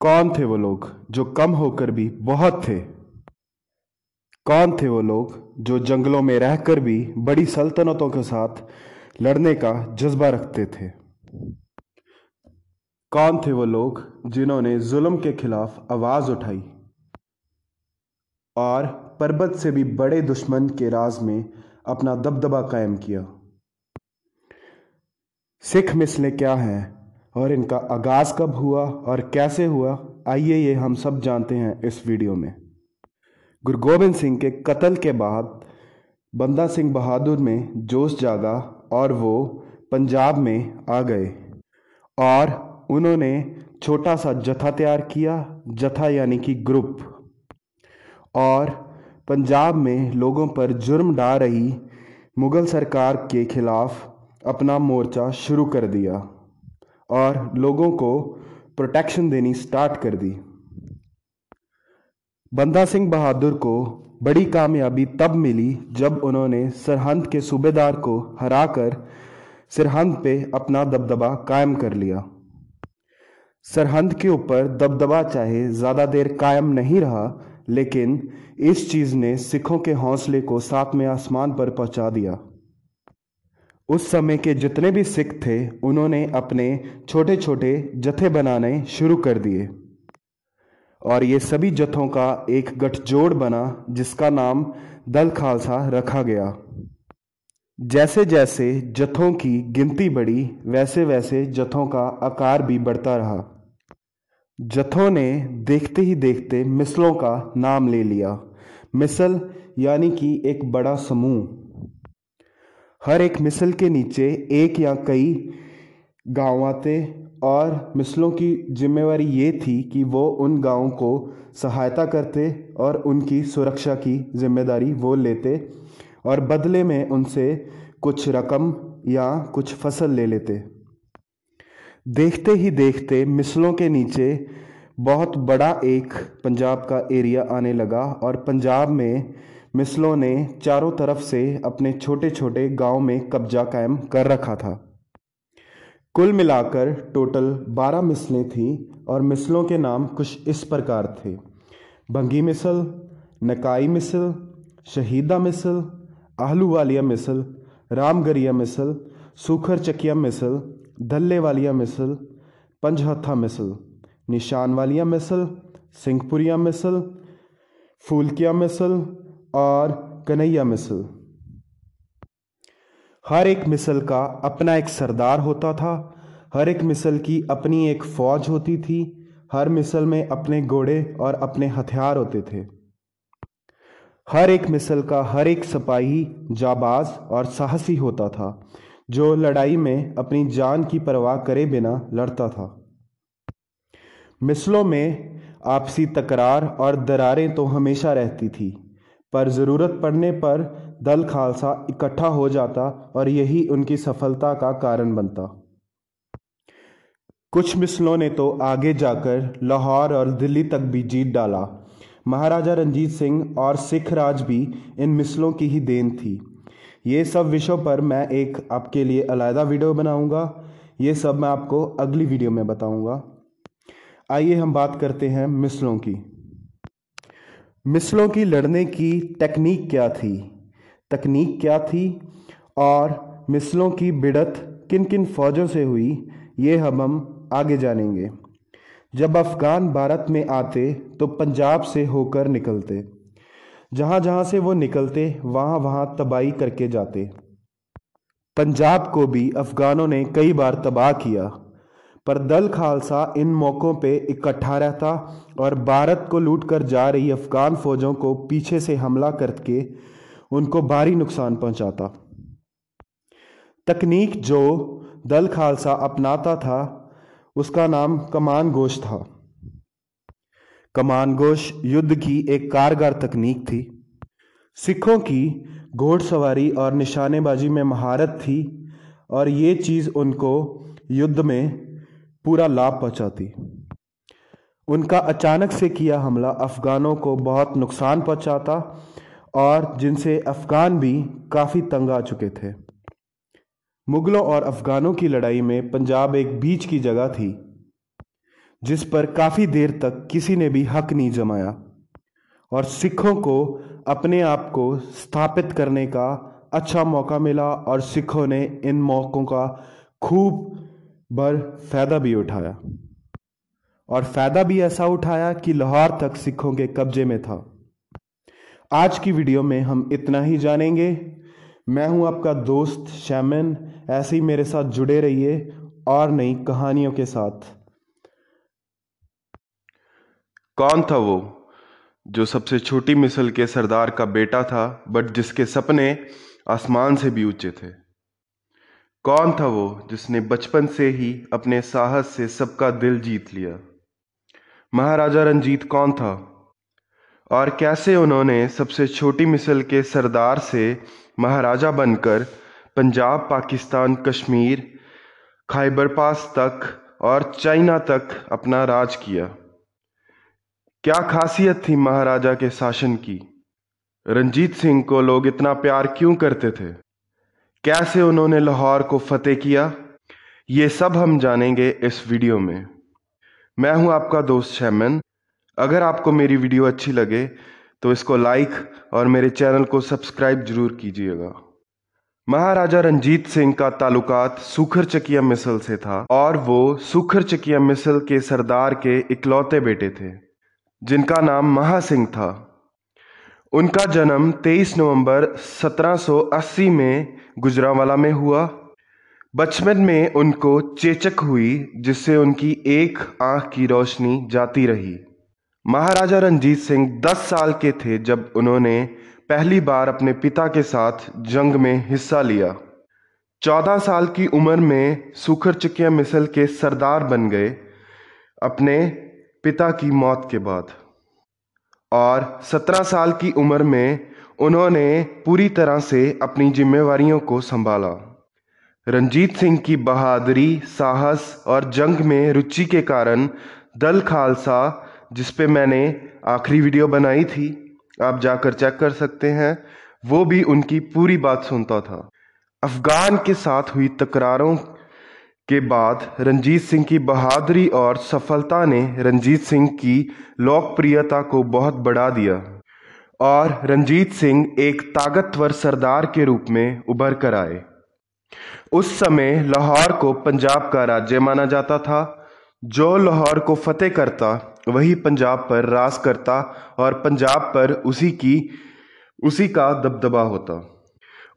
कौन थे वो लोग जो कम होकर भी बहुत थे? कौन थे वो लोग जो जंगलों में रहकर भी बड़ी सल्तनतों के साथ लड़ने का जज्बा रखते थे? कौन थे वो लोग जिन्होंने जुल्म के खिलाफ आवाज़ उठाई और पर्वत से भी बड़े दुश्मन के राज में अपना दबदबा कायम किया? सिख मिसलें क्या हैं? और इनका आगाज़ कब हुआ और कैसे हुआ, आइए ये हम सब जानते हैं इस वीडियो में। गुरु गोबिंद सिंह के कत्ल के बाद बंदा सिंह बहादुर में जोश जागा और वो पंजाब में आ गए। और उन्होंने छोटा सा जथा तैयार किया जथा यानी कि ग्रुप। और पंजाब में लोगों पर जुर्म डाल रही मुग़ल सरकार के ख़िलाफ़ अपना मोर्चा शुरू कर दिया। और लोगों को प्रोटेक्शन देनी स्टार्ट कर दी। बंदा सिंह बहादुर को बड़ी कामयाबी तब मिली जब उन्होंने सरहंद के सूबेदार को हराकर सरहंद पे अपना दबदबा कायम कर लिया। सरहंद के ऊपर दबदबा चाहे ज़्यादा देर कायम नहीं रहा, लेकिन इस चीज़ ने सिखों के हौसले को सातवें आसमान पर पहुँचा दिया। उस समय के जितने भी सिख थे, उन्होंने अपने छोटे छोटे जत्थे बनाने शुरू कर दिए। और ये सभी जत्थों का एक गठजोड़ बना, जिसका नाम दल खालसा रखा गया। जैसे जैसे जत्थों की गिनती बढ़ी वैसे वैसे जत्थों का आकार भी बढ़ता रहा। जत्थों ने देखते ही देखते मिसलों का नाम ले लिया। मिसल यानी कि एक बड़ा समूह। हर एक मिसल के नीचे एक या कई गाँव आते और मिसलों की जिम्मेवारी ये थी कि वो उन गाँव को सहायता करते और उनकी सुरक्षा की ज़िम्मेदारी वो लेते और बदले में उनसे कुछ रकम या कुछ फ़सल ले लेते। देखते ही देखते मिसलों के नीचे बहुत बड़ा एक पंजाब का एरिया आने लगा और पंजाब में मिसलों ने चारों तरफ़ से अपने छोटे छोटे गाँव में कब्जा कायम कर रखा था। कुल मिलाकर टोटल बारह मिसलें थीं और मिसलों के नाम कुछ इस प्रकार थे। भंगी मिसल, नकाई मिसल, शहीदा मिसल आहलू वालिया मिसल रामगरिया मिसल सूखर चकिया मिसल धल्ले वालिया मिसल, पंजहत्था मिसल निशान वालिया मिसल, सिंहपुरिया मिसल, फूलकिया मिसल और कन्हैया मिसल। हर एक मिसल का अपना एक सरदार होता था। हर एक मिसल की अपनी एक फौज होती थी। हर मिसल में अपने घोड़े और अपने हथियार होते थे। हर एक मिसल का हर एक सिपाही जाबाज और साहसी होता था, जो लड़ाई में अपनी जान की परवाह करे बिना लड़ता था। मिसलों में आपसी तकरार और दरारें तो हमेशा रहती थी। पर ज़रूरत पड़ने पर दल खालसा इकट्ठा हो जाता और यही उनकी सफलता का कारण बनता। कुछ मिसलों ने तो आगे जाकर लाहौर और दिल्ली तक भी जीत डाला। महाराजा रंजीत सिंह और सिख राज भी इन मिसलों की ही देन थी। ये सब विषयों पर मैं एक आपके लिए अलहदा वीडियो बनाऊँगा। ये सब मैं आपको अगली वीडियो में बताऊँगा। आइए हम बात करते हैं मिसलों की। मिसलों की लड़ने की टेक्निक क्या थी? तकनीक क्या थी? और मिसलों की बिड़त किन किन फौजों से हुई? ये हम हम आगे जानेंगे। जब अफ़गान भारत में आते तो पंजाब से होकर निकलते। जहाँ जहाँ से वो निकलते, वहाँ वहाँ तबाही करके जाते। पंजाब को भी अफ़गानों ने कई बार तबाह किया। पर दल खालसा इन मौक़ों पे इकट्ठा रहता और भारत को लूट कर जा रही अफ़गान फ़ौजों को पीछे से हमला करके उनको भारी नुकसान पहुंचाता। तकनीक जो दल खालसा अपनाता था, उसका नाम कमान गोश था। कमान गोश युद्ध की एक कारगर तकनीक थी। सिखों की घोड़सवारी और निशानेबाजी में महारत थी और ये चीज़ उनको युद्ध में पूरा लाभ पहुंचाती। उनका अचानक से किया हमला अफ़गानों को बहुत नुकसान पहुंचाता और जिनसे अफ़गान भी काफ़ी तंग आ चुके थे। मुग़लों और अफ़गानों की लड़ाई में पंजाब एक बीच की जगह थी, जिस पर काफ़ी देर तक किसी ने भी हक नहीं जमाया और सिखों को अपने आप को स्थापित करने का अच्छा मौका मिला और सिखों ने इन मौक़ों का खूब भर फ़ायदा भी उठाया। और फ़ायदा भी ऐसा उठाया कि लाहौर तक सिखों के कब्जे में था। आज की वीडियो में हम इतना ही जानेंगे। मैं हूँ आपका दोस्त शैमन ऐसे ही मेरे साथ जुड़े रहिए और नई कहानियों के साथ। कौन था वो जो सबसे छोटी मिसल के सरदार का बेटा था बट जिसके सपने आसमान से भी ऊँचे थे? कौन था वो जिसने बचपन से ही अपने साहस से सबका दिल जीत लिया? महाराजा रंजीत कौन था? और कैसे उन्होंने सबसे छोटी मिसल के सरदार से महाराजा बनकर पंजाब, पाकिस्तान, कश्मीर खैबर पास तक और चाइना तक अपना राज किया? क्या खासियत थी महाराजा के शासन की? रंजीत सिंह को लोग इतना प्यार क्यों करते थे? कैसे उन्होंने लाहौर को फतेह किया, ये सब हम जानेंगे इस वीडियो में। मैं हूँ आपका दोस्त शैमन। अगर आपको मेरी वीडियो अच्छी लगे तो इसको लाइक और मेरे चैनल को सब्सक्राइब ज़रूर कीजिएगा। महाराजा रंजीत सिंह का ताल्लुकात सुखर चकिया मिसल से था और वो सुखर चकिया मिसल के सरदार के इकलौते बेटे थे, जिनका नाम महासिंह था। उनका जन्म 23 नवंबर 1780 में गुजरावाला में हुआ। बचपन में उनको चेचक हुई, जिससे उनकी एक आँख की रोशनी जाती रही। महाराजा रंजीत सिंह 10 साल के थे जब उन्होंने पहली बार अपने पिता के साथ जंग में हिस्सा लिया। 14 साल की उम्र में सुखर चकिया मिसल के सरदार बन गए, अपने पिता की मौत के बाद। और 17 साल की उम्र में उन्होंने पूरी तरह से अपनी जिम्मेवारियों को संभाला। रंजीत सिंह की बहादुरी, साहस और जंग में रुचि के कारण दल खालसा, जिस पे मैंने आखिरी वीडियो बनाई थी, आप जाकर चेक कर सकते हैं, वो भी उनकी पूरी बात सुनता था। अफगान के साथ हुई तकरारों के बाद रंजीत सिंह की बहादुरी और सफलता ने रंजीत सिंह की लोकप्रियता को बहुत बढ़ा दिया। और रंजीत सिंह एक ताकतवर सरदार के रूप में उभर कर आए। उस समय लाहौर को पंजाब का राज्य माना जाता था। जो लाहौर को फतेह करता, वही पंजाब पर राज करता और पंजाब पर उसी की, उसी का दबदबा होता।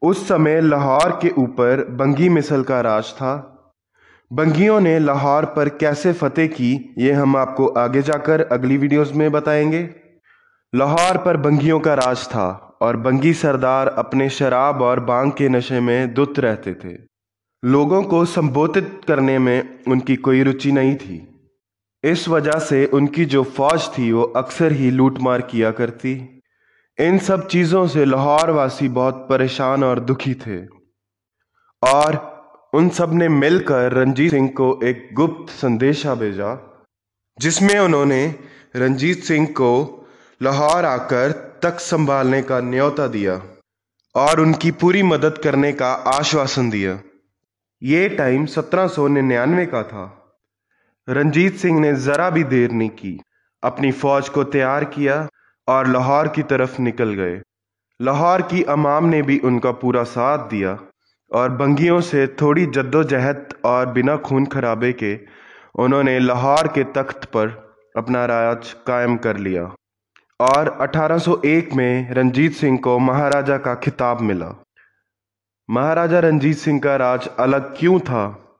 उस समय लाहौर के ऊपर बंगी मिसल का राज था। बंगियों ने लाहौर पर कैसे फतेह की, ये हम आपको आगे जाकर अगली वीडियोस में बताएँगे। लाहौर पर बंगियों का राज था और बंगी सरदार अपने शराब और बांग के नशे में दुत रहते थे। लोगों को संबोधित करने में उनकी कोई रुचि नहीं थी। इस वजह से उनकी जो फौज थी वो अक्सर ही लूटमार किया करती। इन सब चीज़ों से लाहौर वासी बहुत परेशान और दुखी थे। और उन सबने मिलकर रंजीत सिंह को एक गुप्त संदेशा भेजा, जिसमें उन्होंने रंजीत सिंह को लाहौर आकर तक संभालने का न्योता दिया और उनकी पूरी मदद करने का आश्वासन दिया। ये टाइम सत्रह सौ निन्यानवे का था। रंजीत सिंह ने ज़रा भी देर नहीं की। अपनी फ़ौज को तैयार किया और लाहौर की तरफ़ निकल गए। लाहौर की अमाम ने भी उनका पूरा साथ दिया और बंगियों से थोड़ी जद्दोजहद और बिना खून खराबे के उन्होंने लाहौर के तख्त पर अपना राज कायम कर लिया। और 1801 में रंजीत सिंह को महाराजा का खिताब मिला। महाराजा रंजीत सिंह का राज अलग क्यों था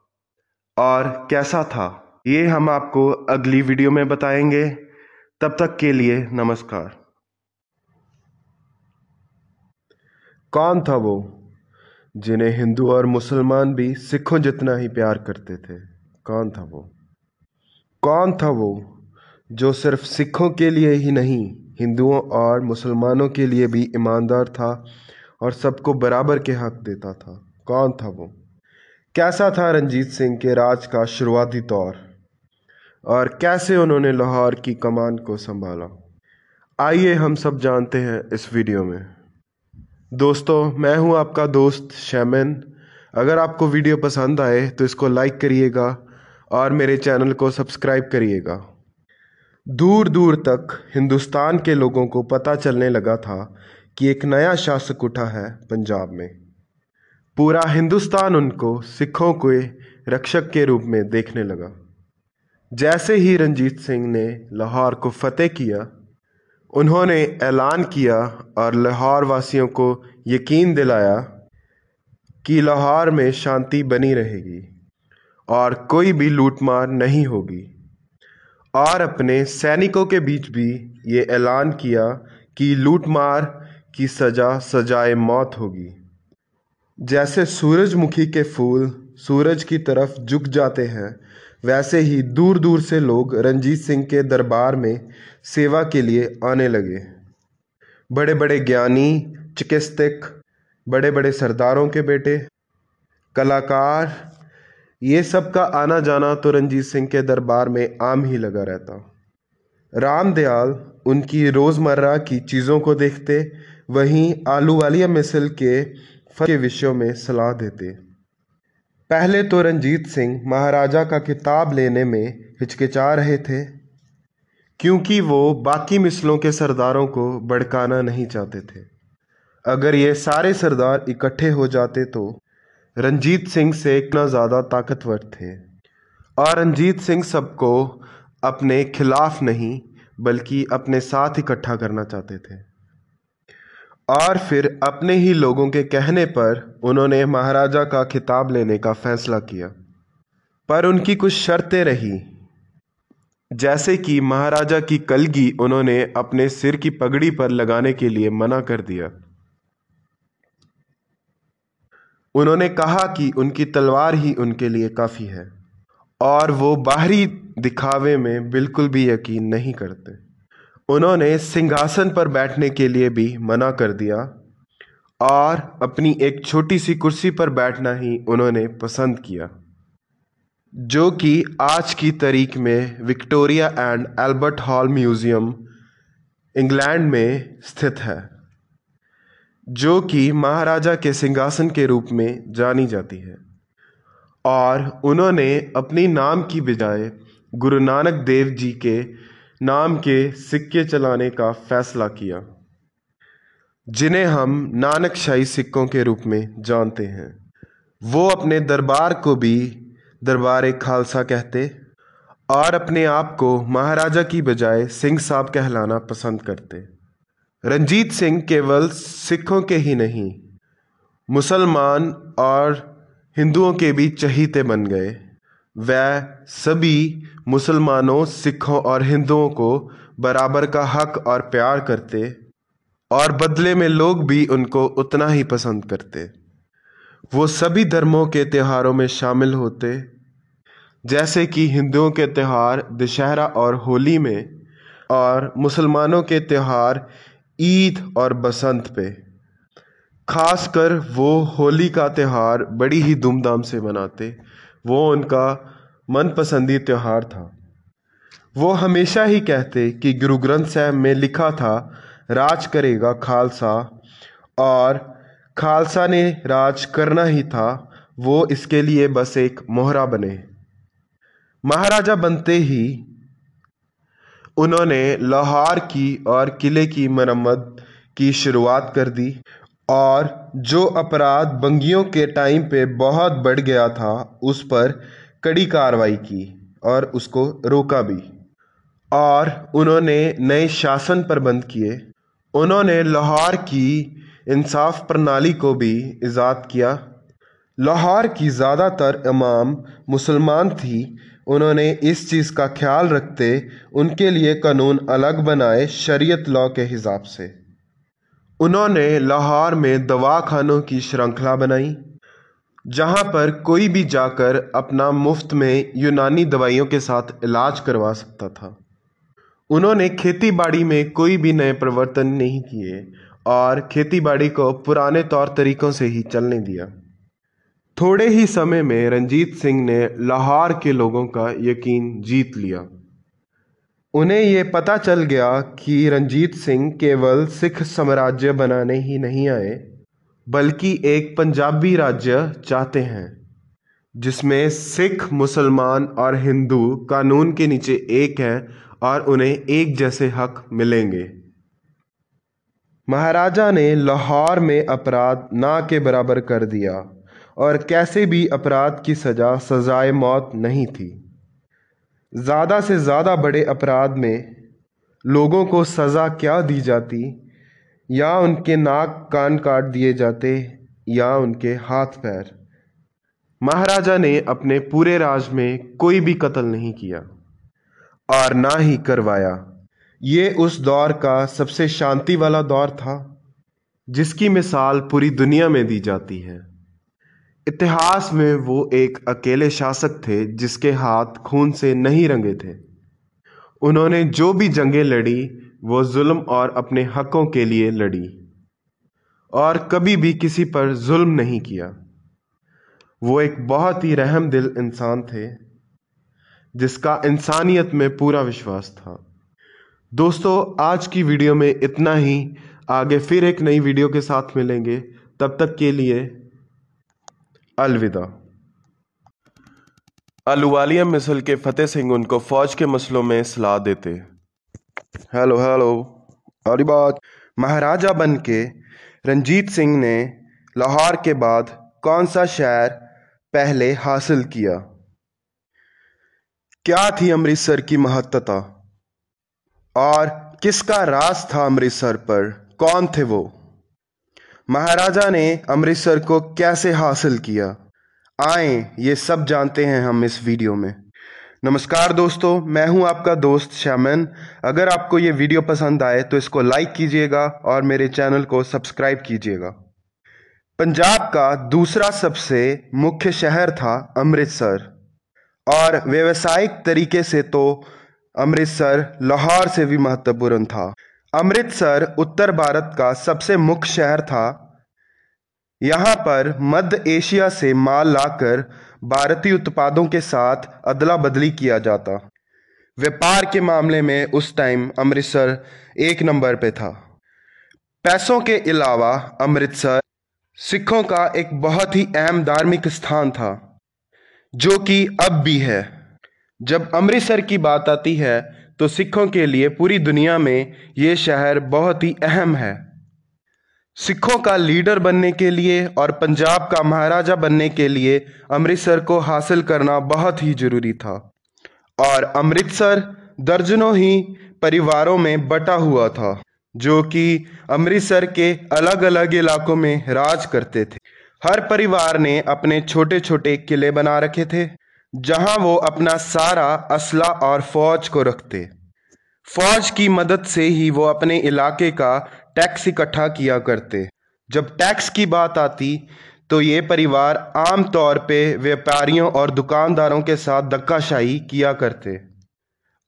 और कैसा था, ये हम आपको अगली वीडियो में बताएँगे। तब तक के लिए नमस्कार। कौन था वो जिन्हें हिंदू और मुसलमान भी सिखों जितना ही प्यार करते थे? कौन था वो? कौन था वो जो सिर्फ़ सिखों के लिए ही नहीं हिंदुओं और मुसलमानों के लिए भी ईमानदार था और सबको बराबर के हक देता था। कौन था वो? कैसा था रंजीत सिंह के राज का शुरुआती तौर और कैसे उन्होंने लाहौर की कमान को संभाला? आइए हम सब जानते हैं इस वीडियो में। दोस्तों, मैं हूँ आपका दोस्त शैमन। अगर आपको वीडियो पसंद आए तो इसको लाइक करिएगा और मेरे चैनल को सब्सक्राइब करिएगा। दूर दूर तक हिंदुस्तान के लोगों को पता चलने लगा था कि एक नया शासक उठा है पंजाब में। पूरा हिंदुस्तान उनको सिखों के रक्षक के रूप में देखने लगा। जैसे ही रंजीत सिंह ने लाहौर को फतेह किया, उन्होंने ऐलान किया और लाहौर वासियों को यकीन दिलाया कि लाहौर में शांति बनी रहेगी और कोई भी लूटमार नहीं होगी। और अपने सैनिकों के बीच भी ये ऐलान किया कि लूटमार की सज़ा, सजाए मौत होगी। जैसे सूरजमुखी के फूल सूरज की तरफ़ झुक जाते हैं, वैसे ही दूर दूर से लोग रंजीत सिंह के दरबार में सेवा के लिए आने लगे। बड़े बड़े ज्ञानी, चिकित्सक बड़े बड़े सरदारों के बेटे, कलाकार ये सब का आना जाना तो रंजीत सिंह के दरबार में आम ही लगा रहता। राम दयाल उनकी रोज़मर्रा की चीज़ों को देखते, वहीं आलू वालिया मिसल के फल के विषयों में सलाह देते। पहले तो रंजीत सिंह महाराजा का किताब लेने में हिचकिचा रहे थे, क्योंकि वो बाकी मिसलों के सरदारों को भड़काना नहीं चाहते थे। अगर ये सारे सरदार इकट्ठे हो जाते तो रंजीत सिंह से इतना ज़्यादा ताकतवर थे। और रंजीत सिंह सबको अपने खिलाफ नहीं, बल्कि अपने साथ इकट्ठा करना चाहते थे। और फिर अपने ही लोगों के कहने पर उन्होंने महाराजा का खिताब लेने का फैसला किया। पर उनकी कुछ शर्तें रही। जैसे कि महाराजा की कलगी उन्होंने अपने सिर की पगड़ी पर लगाने के लिए मना कर दिया। उन्होंने कहा कि उनकी तलवार ही उनके लिए काफ़ी है। और वो बाहरी दिखावे में बिल्कुल भी यकीन नहीं करते। उन्होंने सिंहासन पर बैठने के लिए भी मना कर दिया। और अपनी एक छोटी सी कुर्सी पर बैठना ही उन्होंने पसंद किया। जो कि आज की तारीख में Victoria and Albert Hall Museum, England में स्थित है। जो कि महाराजा के सिंहासन के रूप में जानी जाती है। और उन्होंने अपनी नाम की बजाय गुरु नानक देव जी के नाम के सिक्के चलाने का फैसला किया, जिन्हें हम नानकशाही सिक्कों के रूप में जानते हैं। वो अपने दरबार को भी दरबार खालसा कहते और अपने आप को महाराजा की बजाय सिंह साहब कहलाना पसंद करते। रंजीत सिंह केवल सिखों के ही नहीं, मुसलमान और हिंदुओं के भी चहीते बन गए। वह सभी मुसलमानों, सिखों और हिंदुओं को बराबर का हक और प्यार करते और बदले में लोग भी उनको उतना ही पसंद करते। वो सभी धर्मों के त्योहारों में शामिल होते, जैसे कि हिंदुओं के त्यौहार दशहरा और होली में, और मुसलमानों के त्यौहार ईद और बसंत पे। खासकर वो होली का त्यौहार बड़ी ही धूमधाम से मनाते, वो उनका मनपसंदी त्यौहार था। वो हमेशा ही कहते कि गुरु ग्रंथ साहब में लिखा था, राज करेगा खालसा। और खालसा ने राज करना ही था, वो इसके लिए बस एक मोहरा बने। महाराजा बनते ही उन्होंने लाहौर की और किले की मरम्मत की शुरुआत कर दी और जो अपराध बंगियों के टाइम पे बहुत बढ़ गया था, उस पर कड़ी कार्रवाई की और उसको रोका भी। और उन्होंने नए शासन प्रबंध किए। उन्होंने लाहौर की इंसाफ प्रणाली को भी ईजाद किया। लाहौर की ज़्यादातर इमाम मुसलमान थी उन्होंने इस चीज़ का ख्याल रखते उनके लिए कानून अलग बनाए शरीयत लॉ के हिसाब से। उन्होंने लाहौर में दवाखानों की श्रृंखला बनाई, जहाँ पर कोई भी जाकर अपना मुफ़्त में यूनानी दवाइयों के साथ इलाज करवा सकता था। उन्होंने खेती बाड़ी में कोई भी नए परिवर्तन नहीं किए और खेती बाड़ी को पुराने तौर तरीक़ों से ही चलने दिया। थोड़े ही समय में रंजीत सिंह ने लाहौर के लोगों का यकीन जीत लिया। उन्हें ये पता चल गया कि रंजीत सिंह केवल सिख साम्राज्य बनाने ही नहीं आए, बल्कि एक पंजाबी राज्य चाहते हैं, जिसमें सिख, मुसलमान और हिंदू कानून के नीचे एक हैं और उन्हें एक जैसे हक मिलेंगे। महाराजा ने लाहौर में अपराध ना के बराबर कर दिया। और कैसे भी अपराध की सज़ा, सजाए मौत नहीं थी। ज़्यादा से ज़्यादा बड़े अपराध में लोगों को सज़ा क्या दी जाती? या उनके नाक कान काट दिए जाते, या उनके हाथ पैर? महाराजा ने अपने पूरे राज में कोई भी कत्ल नहीं किया और ना ही करवाया। ये उस दौर का सबसे शांति वाला दौर था, जिसकी मिसाल पूरी दुनिया में दी जाती है। इतिहास में वो एक अकेले शासक थे, जिसके हाथ खून से नहीं रंगे थे। उन्होंने जो भी जंगें लड़ी, वो जुल्म और अपने हकों के लिए लड़ी। और कभी भी किसी पर जुल्म नहीं किया। वो एक बहुत ही रहम दिल इंसान थे, जिसका इंसानियत में पूरा विश्वास था। दोस्तों, आज की वीडियो में इतना ही। आगे फिर एक नई वीडियो के साथ मिलेंगे। तब तक के लिए अलविदा। अलुवालिया मिसल के फतेह सिंह उनको फौज के मसलों में सलाह देते। हेलो हेलो, और बात। महाराजा बन के रंजीत सिंह ने लाहौर के बाद कौन सा शहर पहले हासिल किया? क्या थी अमृतसर की महत्ता? और किसका राज था अमृतसर पर? कौन थे वो? महाराजा ने अमृतसर को कैसे हासिल किया? आए, ये सब जानते हैं हम इस वीडियो में। नमस्कार दोस्तों, मैं हूँ आपका दोस्त श्यामन। अगर आपको ये वीडियो पसंद आए तो इसको लाइक कीजिएगा और मेरे चैनल को सब्सक्राइब कीजिएगा। पंजाब का दूसरा सबसे मुख्य शहर था अमृतसर। और व्यवसायिक तरीके से तो अमृतसर लाहौर से भी महत्वपूर्ण था। अमृतसर, उत्तर भारत का सबसे मुख्य शहर था। यहाँ पर मध्य एशिया से माल लाकर भारतीय उत्पादों के साथ अदला बदली किया जाता। व्यापार के मामले में उस टाइम अमृतसर एक नंबर पे था। पैसों के अलावा अमृतसर सिखों का एक बहुत ही अहम धार्मिक स्थान था, जो कि अब भी है। जब अमृतसर की बात आती है तो सिखों के लिए पूरी दुनिया में ये शहर बहुत ही अहम है। सिखों का लीडर बनने के लिए और पंजाब का महाराजा बनने के लिए अमृतसर को हासिल करना बहुत ही ज़रूरी था। और अमृतसर दर्जनों ही परिवारों में बटा हुआ था, जो कि अमृतसर के अलग अलग इलाकों में राज करते थे। हर परिवार ने अपने छोटे छोटे किले बना रखे थे जहाँ वो अपना सारा असला और फौज को रखते। फौज की मदद से ही वो अपने इलाके का टैक्स इकट्ठा किया करते। जब टैक्स की बात आती तो ये परिवार आम तौर पे व्यापारियों और दुकानदारों के साथ धक्काशाही किया करते।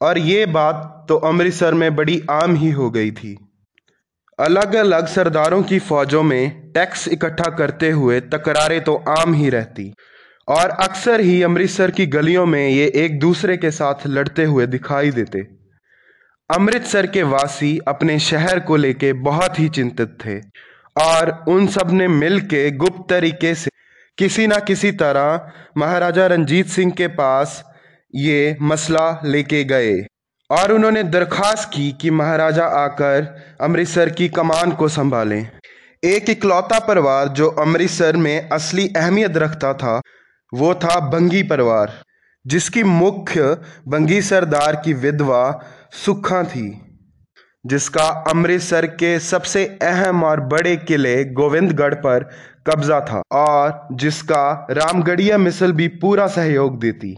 और ये बात तो अमृतसर में बड़ी आम ही हो गई थी। अलग अलग सरदारों की फौजों में टैक्स इकट्ठा करते हुए तकरारें तो आम ही रहती। और अक्सर ही अमृतसर की गलियों में ये एक दूसरे के साथ लड़ते हुए दिखाई देते। अमृतसर के वासी अपने शहर को लेके बहुत ही चिंतित थे और उन सबने मिल के गुप्त तरीके से किसी ना किसी तरह महाराजा रंजीत सिंह के पास ये मसला लेके गए और उन्होंने दरखास्त की कि महाराजा आकर अमृतसर की कमान को संभालें। एक इकलौता परिवार जो अमृतसर में असली अहमियत रखता था वो था बंगी परिवार, जिसकी मुख्य बंगी सरदार की विधवा सुखा थी, जिसका अमृतसर के सबसे अहम और बड़े किले गोविंदगढ़ पर कब्जा था और जिसका रामगढ़िया मिसल भी पूरा सहयोग देती।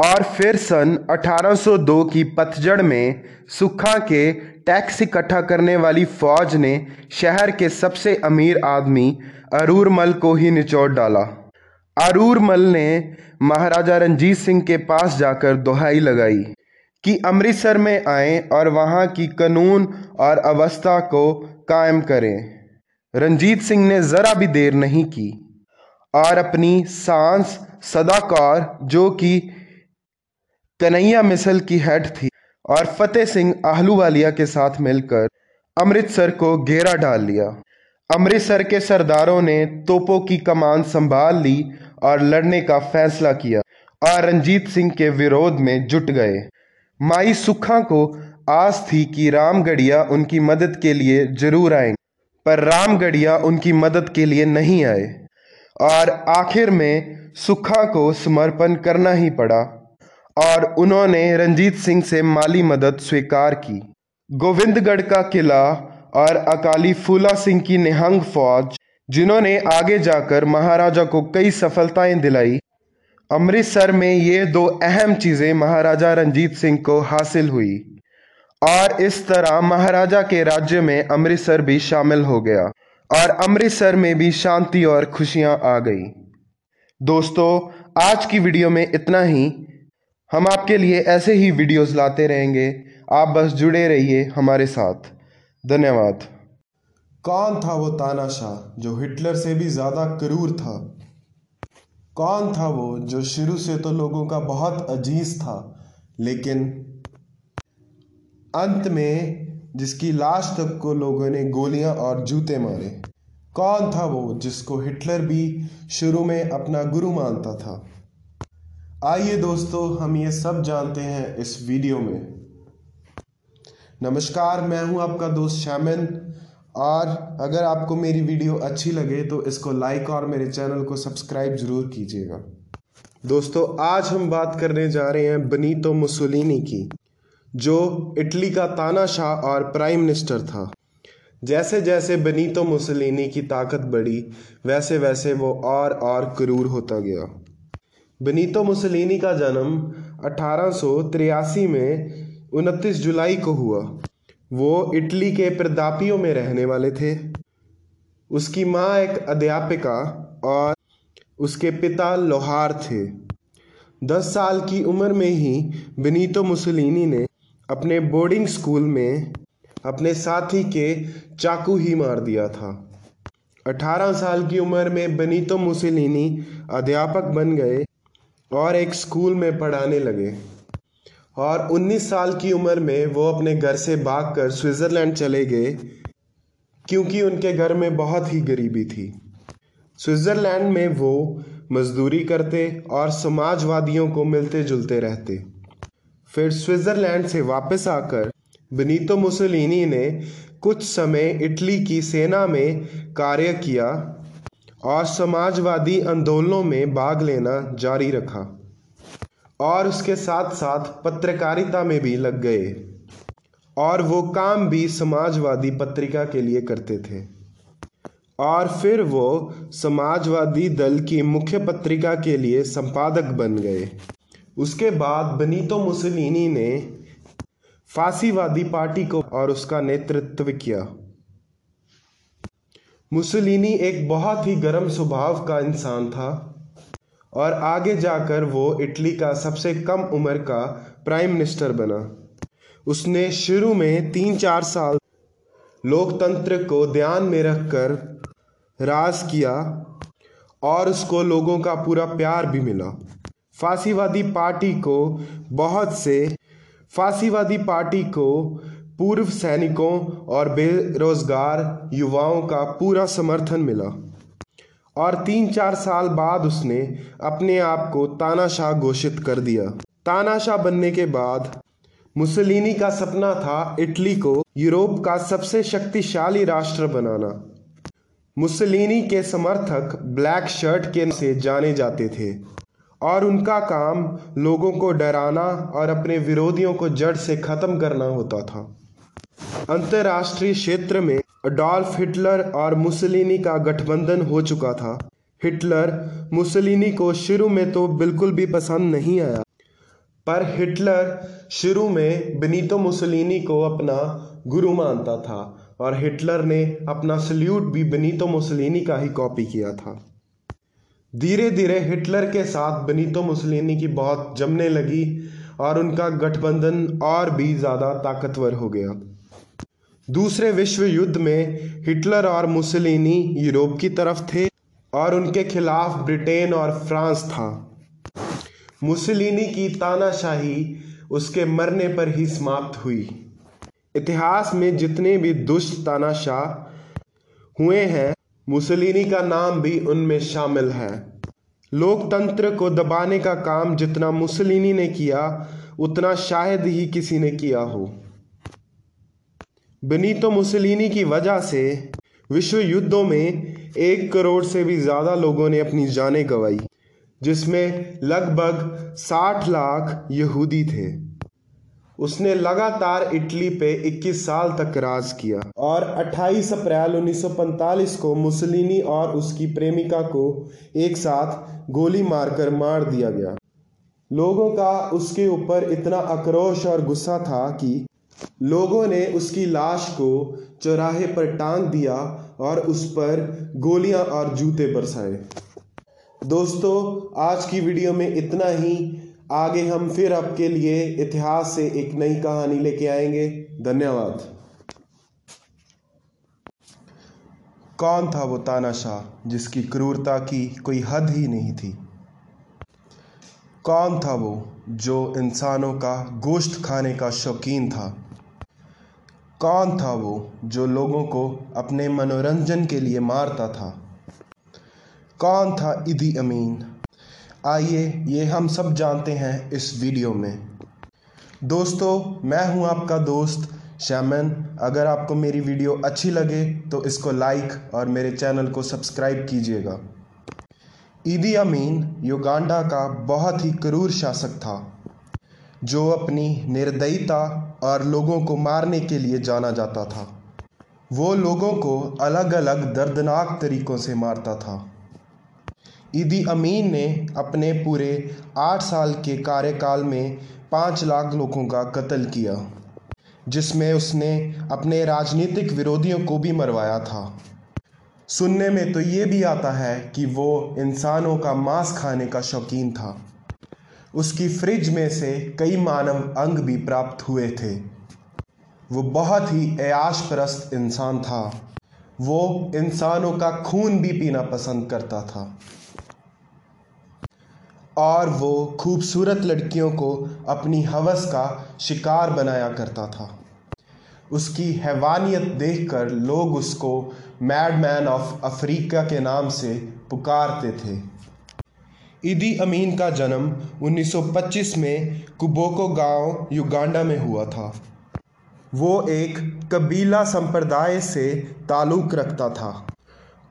और फिर सन 1802 की पतझड़ में सुखा के टैक्स इकट्ठा करने वाली फौज ने शहर के सबसे अमीर आदमी अरूरमल को ही निचोड़ डाला। आरूरमल ने महाराजा रंजीत सिंह के पास जाकर दोहाई लगाई कि अमृतसर में आए और वहाँ की कानून और अवस्था को कायम करें। रंजीत सिंह ने ज़रा भी देर नहीं की और अपनी सांस सदाकौर, जो कि कन्हैया मिसल की हेड थी, और फतेह सिंह आहलूवालिया के साथ मिलकर अमृतसर को घेरा डाल लिया। अमृतसर के सरदारों ने तोपों की कमान संभाल ली और लड़ने का फैसला किया और रंजीत सिंह के विरोध में जुट गए। माई सुखा को आस थी कि रामगढ़िया उनकी मदद के लिए ज़रूर आएँगे, पर रामगढ़िया उनकी मदद के लिए नहीं आए। और आखिर में सुखा को समर्पण करना ही पड़ा और उन्होंने रंजीत सिंह से माली मदद स्वीकार की। गोविंदगढ़ का किला और अकाली फूला सिंह की निहंग फौज जिन्होंने आगे जाकर महाराजा को कई सफलताएँ दिलाई। अमृतसर में ये दो अहम चीज़ें महाराजा रंजीत सिंह को हासिल हुई। और इस तरह महाराजा के राज्य में अमृतसर भी शामिल हो गया और अमृतसर में भी शांति और खुशियाँ आ गई। दोस्तों, आज की वीडियो में इतना ही। हम आपके लिए ऐसे ही वीडियोस लाते रहेंगे। आप बस जुड़े रहिए हमारे साथ। धन्यवाद। कौन था वो तानाशाह, जो हिटलर से भी ज़्यादा क्रूर था? कौन था वो, जो शुरू से तो लोगों का बहुत अज़ीज़ था, लेकिन अंत में जिसकी लाश तक को लोगों ने गोलियाँ और जूते मारे? कौन था वो, जिसको हिटलर भी शुरू में अपना गुरु मानता था? आइए दोस्तों, हम ये सब जानते हैं इस वीडियो में। नमस्कार, मैं हूँ आपका दोस्त शामिन और अगर आपको मेरी वीडियो अच्छी लगे तो इसको लाइक और मेरे चैनल को सब्सक्राइब ज़रूर कीजिएगा। दोस्तों, आज हम बात करने जा रहे हैं बनीतो मुसोलिनी की, जो इटली का तानाशाह और प्राइम मिनिस्टर था। जैसे जैसे बनीतो मुसलिनी की ताकत बढ़ी वैसे वैसे वो और और क्रूर होता गया। बनीतो मुसलिनी का जन्म अठारह सौ तिरासी में 29 जुलाई को हुआ। वो इटली के प्रदापियों में रहने वाले थे। उसकी माँ एक अध्यापिका और उसके पिता लोहार थे। दस साल की उम्र में ही बनीतो मुसलिनी ने अपने बोर्डिंग स्कूल में अपने साथी के चाकू ही मार दिया था। 18 साल की उम्र में बनीतो मुसलिनी अध्यापक बन गए और एक स्कूल में पढ़ाने लगे। और 19 साल की उम्र में वो अपने घर से भागकर स्विट्ज़रलैंड चले गए, क्योंकि उनके घर में बहुत ही गरीबी थी। स्विट्ज़रलैंड में वो मजदूरी करते और समाजवादियों को मिलते जुलते रहते। फिर स्विट्ज़रलैंड से वापस आकर बनीतो मुसलिनी ने कुछ समय इटली की सेना में कार्य किया और समाजवादी आंदोलनों में भाग लेना जारी रखा। और उसके साथ साथ पत्रकारिता में भी लग गए। और वो काम भी समाजवादी पत्रिका के लिए करते थे। और फिर वो समाजवादी दल की मुख्य पत्रिका के लिए संपादक बन गए। उसके बाद बनीतो मुसलिनी ने फांसीवादी पार्टी को और उसका नेतृत्व किया। मुसलिनी एक बहुत ही गर्म स्वभाव का इंसान था। और आगे जाकर वो इटली का सबसे कम उम्र का प्राइम मिनिस्टर बना। उसने शुरू में तीन चार साल लोकतंत्र को ध्यान में रखकर राज किया और उसको लोगों का पूरा प्यार भी मिला। फांसीवादी पार्टी को बहुत से, फांसीवादी पार्टी को पूर्व सैनिकों और बेरोजगार युवाओं का पूरा समर्थन मिला। और तीन चार साल बाद उसने अपने आप को तानाशाह घोषित कर दिया। तानाशाह बनने के बाद मुसलिनी का सपना था इटली को यूरोप का सबसे शक्तिशाली राष्ट्र बनाना। मुसलिनी के समर्थक ब्लैक शर्ट के से जाने जाते थे और उनका काम लोगों को डराना और अपने विरोधियों को जड़ से ख़त्म करना होता था। अंतर्राष्ट्रीय क्षेत्र में अडोल्फ हिटलर और मुसलिनी का गठबंधन हो चुका था। हिटलर मुसलिनी को शुरू में तो बिल्कुल भी पसंद नहीं आया, पर हिटलर शुरू में बनीतो मुसलिनी को अपना गुरु मानता था और हिटलर ने अपना सल्यूट भी बनीतो मुसलिनी का ही कॉपी किया था। धीरे धीरे हिटलर के साथ बनीतो मुसलिनी की बहुत जमने लगी और उनका गठबंधन और भी ज़्यादा ताकतवर हो गया। दूसरे विश्व युद्ध में हिटलर और मुसलिनी यूरोप की तरफ़ थे और उनके खिलाफ ब्रिटेन और फ्रांस था। मुसलिनी की तानाशाही उसके मरने पर ही समाप्त हुई। इतिहास में जितने भी दुष्ट तानाशाह हुए हैं, मुसलिनी का नाम भी उनमें शामिल है। लोकतंत्र को दबाने का काम जितना मुसलिनी ने किया, उतना शायद ही किसी ने किया हो। बनीतो मुसलिनी की वजह से विश्व युद्धों में एक करोड़ से भी ज़्यादा लोगों ने अपनी जानें गंवाई, जिसमें लगभग साठ लाख यहूदी थे। उसने लगातार इटली पे 21 साल तक राज किया और 28 अप्रैल 1945 को मुसलिनी और उसकी प्रेमिका को एक साथ गोली मारकर मार दिया गया। लोगों का उसके ऊपर इतना आक्रोश और गुस्सा था कि लोगों ने उसकी लाश को चौराहे पर टांग दिया और उस पर गोलियाँ और जूते बरसाए। दोस्तों, आज की वीडियो में इतना ही। आगे हम फिर आपके लिए इतिहास से एक नई कहानी लेके आएँगे। धन्यवाद। कौन था वो तानाशाह जिसकी क्रूरता की कोई हद ही नहीं थी? कौन था वो जो इंसानों का गोश्त खाने का शौकीन था? कौन था वो जो लोगों को अपने मनोरंजन के लिए मारता था? कौन था इदी अमीन? आइए ये हम सब जानते हैं इस वीडियो में। दोस्तों, मैं हूँ आपका दोस्त शैमन अगर आपको मेरी वीडियो अच्छी लगे तो इसको लाइक और मेरे चैनल को सब्सक्राइब कीजिएगा। ईदी अमीन युगांडा का बहुत ही क्रूर शासक था। जो अपनी निर्दयता और लोगों को मारने के लिए जाना जाता था। वो लोगों को अलग अलग दर्दनाक तरीक़ों से मारता था। ईदी अमीन ने अपने पूरे आठ साल के कार्यकाल में पाँच लाख लोगों का कत्ल किया, जिसमें उसने अपने राजनीतिक विरोधियों को भी मरवाया था। सुनने में तो ये भी आता है कि वो इंसानों का मांस खाने का शौकीन था। उसकी फ्रिज में से कई मानव अंग भी प्राप्त हुए थे। वो बहुत ही अयाश परस्त इंसान था। वो इंसानों का खून भी पीना पसंद करता था। और वो खूबसूरत लड़कियों को अपनी हवस का शिकार बनाया करता था। उसकी हैवानियत देखकर लोग उसको मैड मैन ऑफ़ अफ्रीका के नाम से पुकारते थे। ईदी अमीन का जन्म 1925 में कुबोको गाँव, युगांडा में हुआ था। वो एक कबीला संप्रदाय से ताल्लुक़ रखता था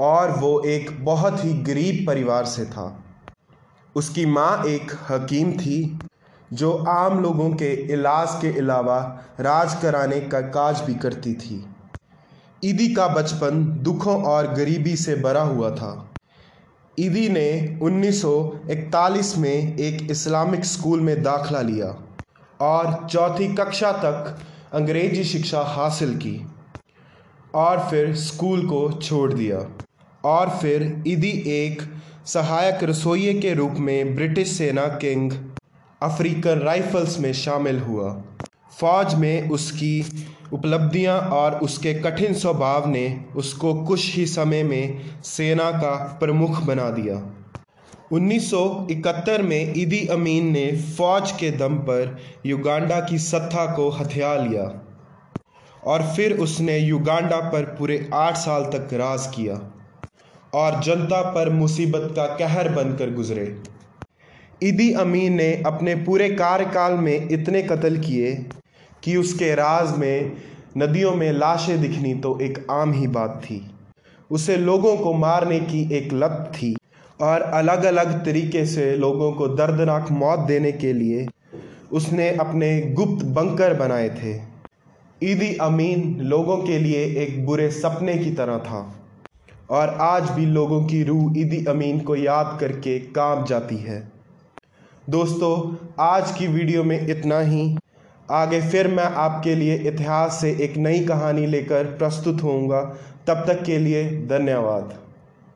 और वो एक बहुत ही गरीब परिवार से था। उसकी माँ एक हकीम थी, जो आम लोगों के इलाज के अलावा राज कराने का काज भी करती थी। ईदी का बचपन दुखों और गरीबी से भरा हुआ था। ईदी ने 1941 में एक इस्लामिक स्कूल में दाखला लिया और चौथी कक्षा तक अंग्रेज़ी शिक्षा हासिल की और फिर स्कूल को छोड़ दिया और फिर ईदी एक सहायक रसोइये के रूप में ब्रिटिश सेना किंग अफ्रीकन राइफल्स में शामिल हुआ। फौज में उसकी उपलब्धियाँ और उसके कठिन स्वभाव ने उसको कुछ ही समय में सेना का प्रमुख बना दिया। 1971 में इदी अमीन ने फौज के दम पर युगांडा की सत्ता को हथिया लिया और फिर उसने युगांडा पर पूरे आठ साल तक राज किया और जनता पर मुसीबत का कहर बनकर गुजरे। इदी अमीन ने अपने पूरे कार्यकाल में इतने कत्ल किए कि उसके राज में, नदियों में लाशें दिखनी तो एक आम ही बात थी। उसे लोगों को मारने की एक लत थी और अलग अलग तरीके से लोगों को दर्दनाक मौत देने के लिए उसने अपने गुप्त बंकर बनाए थे। ईदी अमीन लोगों के लिए एक बुरे सपने की तरह था और आज भी लोगों की रूह ईदी अमीन को याद करके काँप जाती है। दोस्तों, आज की वीडियो में इतना ही। आगे फिर मैं आपके लिए इतिहास से एक नई कहानी लेकर प्रस्तुत होऊँगा। तब तक के लिए धन्यवाद।